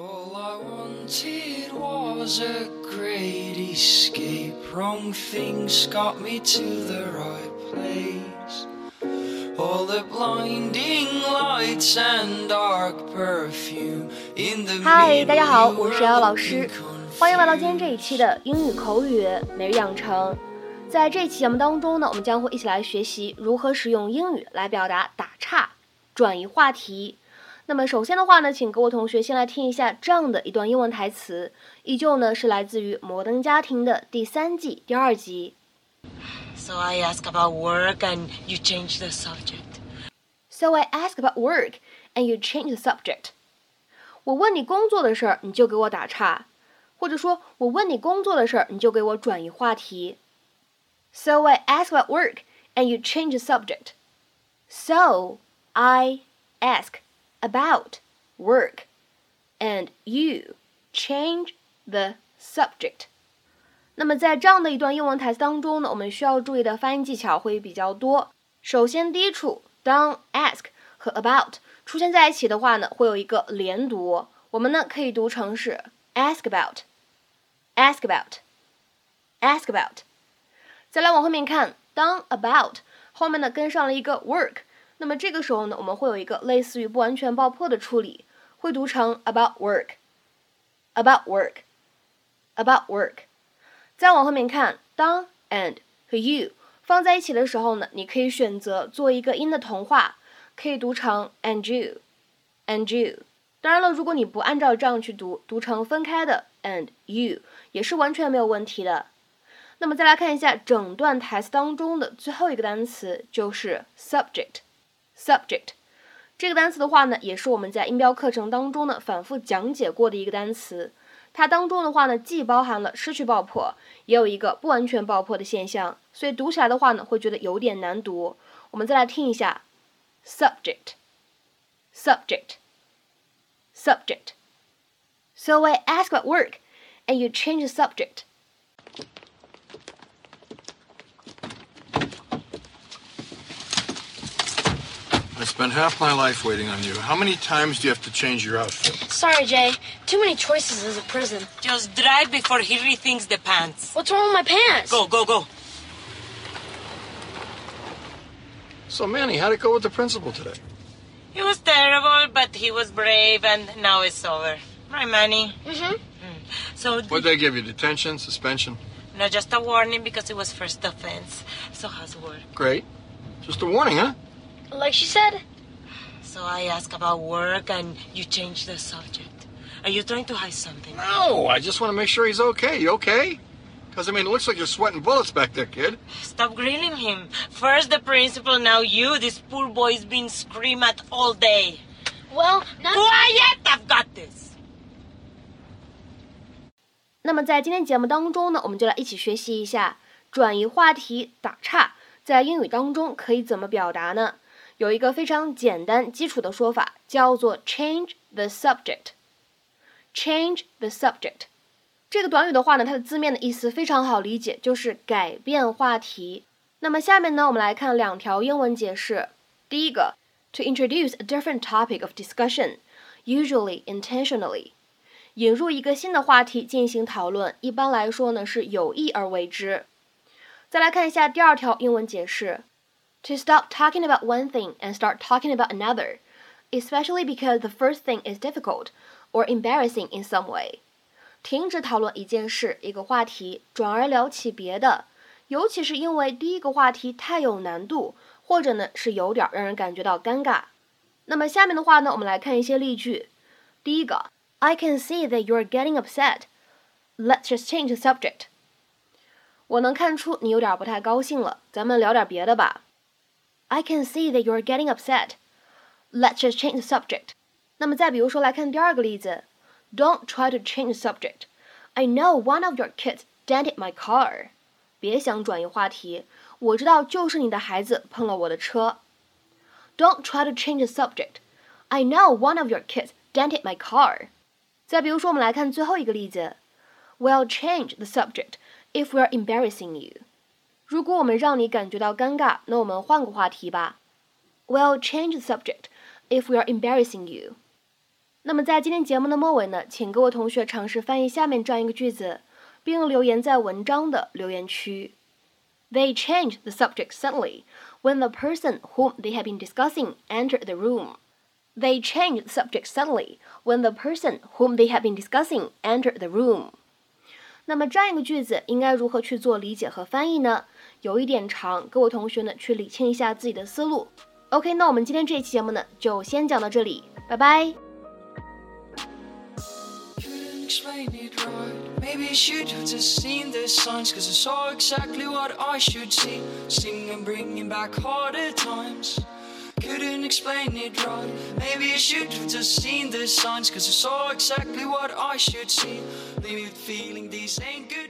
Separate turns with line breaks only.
All I wanted was a great escape. Wrong things got me to the right place. All the blinding lights and dark perfume in the
嗨，大家好，我是姚老师，欢迎来到今天这一期的英语口语每日养成。在这期节目当中呢，我们将会一起来学习如何使用英语来表达打岔、转移话题。那么首先的话呢，请各位同学先来听一下这样的一段英文台词，依旧呢是来自于《摩登家庭》的第三季第二集。
So I ask about work and you change the subject.
So I ask about work and you change the subject。我问你工作的事儿，你就给我打岔，或者说我问你工作的事儿，你就给我转移话题。So I ask about work and you change the subject. So I ask about work and you change the subject. 那么在这样的一段英文台词当中呢，我们需要注意的发音技巧会比较多。首先，第一处，当 ask 和 about 出现在一起的话呢，会有一个连读，我们呢可以读成是 ask about，ask about，ask about。再来往后面看，当 about 后面呢跟上了一个 work， 那么这个时候呢，我们会有一个类似于不完全爆破的处理，会读成 about work，about work，about work。再往后面看，当 and 和 you 放在一起的时候呢，你可以选择做一个音的同化，可以读成 and you，and you。当然了，如果你不按照这样去读，读成分开的 and you 也是完全没有问题的。那么再来看一下整段台词当中的最后一个单词，就是 subject subject。这个单词的话呢，也是我们在音标课程当中呢反复讲解过的一个单词。它当中的话呢，既包含了失去爆破，也有一个不完全爆破的现象，所以读起来的话呢，会觉得有点难读。我们再来听一下，subject，subject，subject。So I ask about work, and you change the subject.
I spent half my life waiting on you. How many times do you have to change your outfit?
Sorry, Jay. Too many choices as a prison.
Just drive before he rethinks the pants.
What's wrong with my pants?
Go, go, go.
So, Manny, how'd it go with the principal today?
It was terrible, but he was brave, and now it's over. Right, Manny?
Mm-hmm.
So,
What'd they give you? Detention? Suspension?
no, just a warning because it was first offense. So, how's it work?
Great. Just a warning, huh?
Like she said.
So, I ask about work, and you change the subject. Are you trying to hide something?
No, I just want to make sure he's okay. You okay? Because, I mean, it looks like you're sweating bullets back there, kid.
Stop grilling him. First the principal, now you. This poor boy's been screamed at all day.
Well, not.
Quiet! I've got this.
那么在今天节目当中呢，我们就来一起学习一下转移话题、打岔，在英语当中可以怎么表达呢？ 有一个非常简单基础的说法，叫做 change the subject。change the subject 这个短语的话呢，它的字面的意思非常好理解，就是改变话题。那么下面呢，我们来看两条英文解释。第一个，to introduce a different topic of discussion, usually intentionally。引入一个新的话题进行讨论，一般来说呢是有意而为之。再来看一下第二条英文解释：to stop talking about one thing and start talking about another, especially because the first thing is difficult or embarrassing in some way。停止讨论一件事、一个话题，转而聊起别的，尤其是因为第一个话题太有难度，或者呢是有点让人感觉到尴尬。那么下面的话呢，我们来看一些例句。第一个。I can see that you're getting upset. Let's just change the subject. 我能看出你有点不太高兴了，咱们聊点别的吧。I can see that you're getting upset. Let's just change the subject. 那么再比如说来看第二个例子，Don't try to change the subject. I know one of your kids dented my car. 别想转移话题，我知道就是你的孩子碰了我的车。Don't try to change the subject. I know one of your kids dented my car. 再比如说，我们来看最后一个例子，We'll change the subject if we're embarrassing you。 如果我们让你感觉到尴尬，那我们换个话题吧。We'll change the subject if we're embarrassing you。 那么在今天节目的末尾呢，请各位同学尝试翻译下面这样一个句子，并留言在文章的留言区。They changed the subject suddenly when the person whom they had been discussing entered the room. They changed the subject suddenly when the person whom they had been discussing entered the room. 那么这样一个句子应该如何去做理解和翻译呢？有一点长，各位同学呢去理清一下自己的思路。OK，那我们今天这一期节目呢就先讲到这里，拜拜。
couldn't explain it right. Maybe I should have just seen the signs, cause I saw exactly what I should see. Sing and bringing back harder times. Explain it right. Maybe I should have just seen the signs, cause I saw exactly what I should see. Leave it feeling these ain't good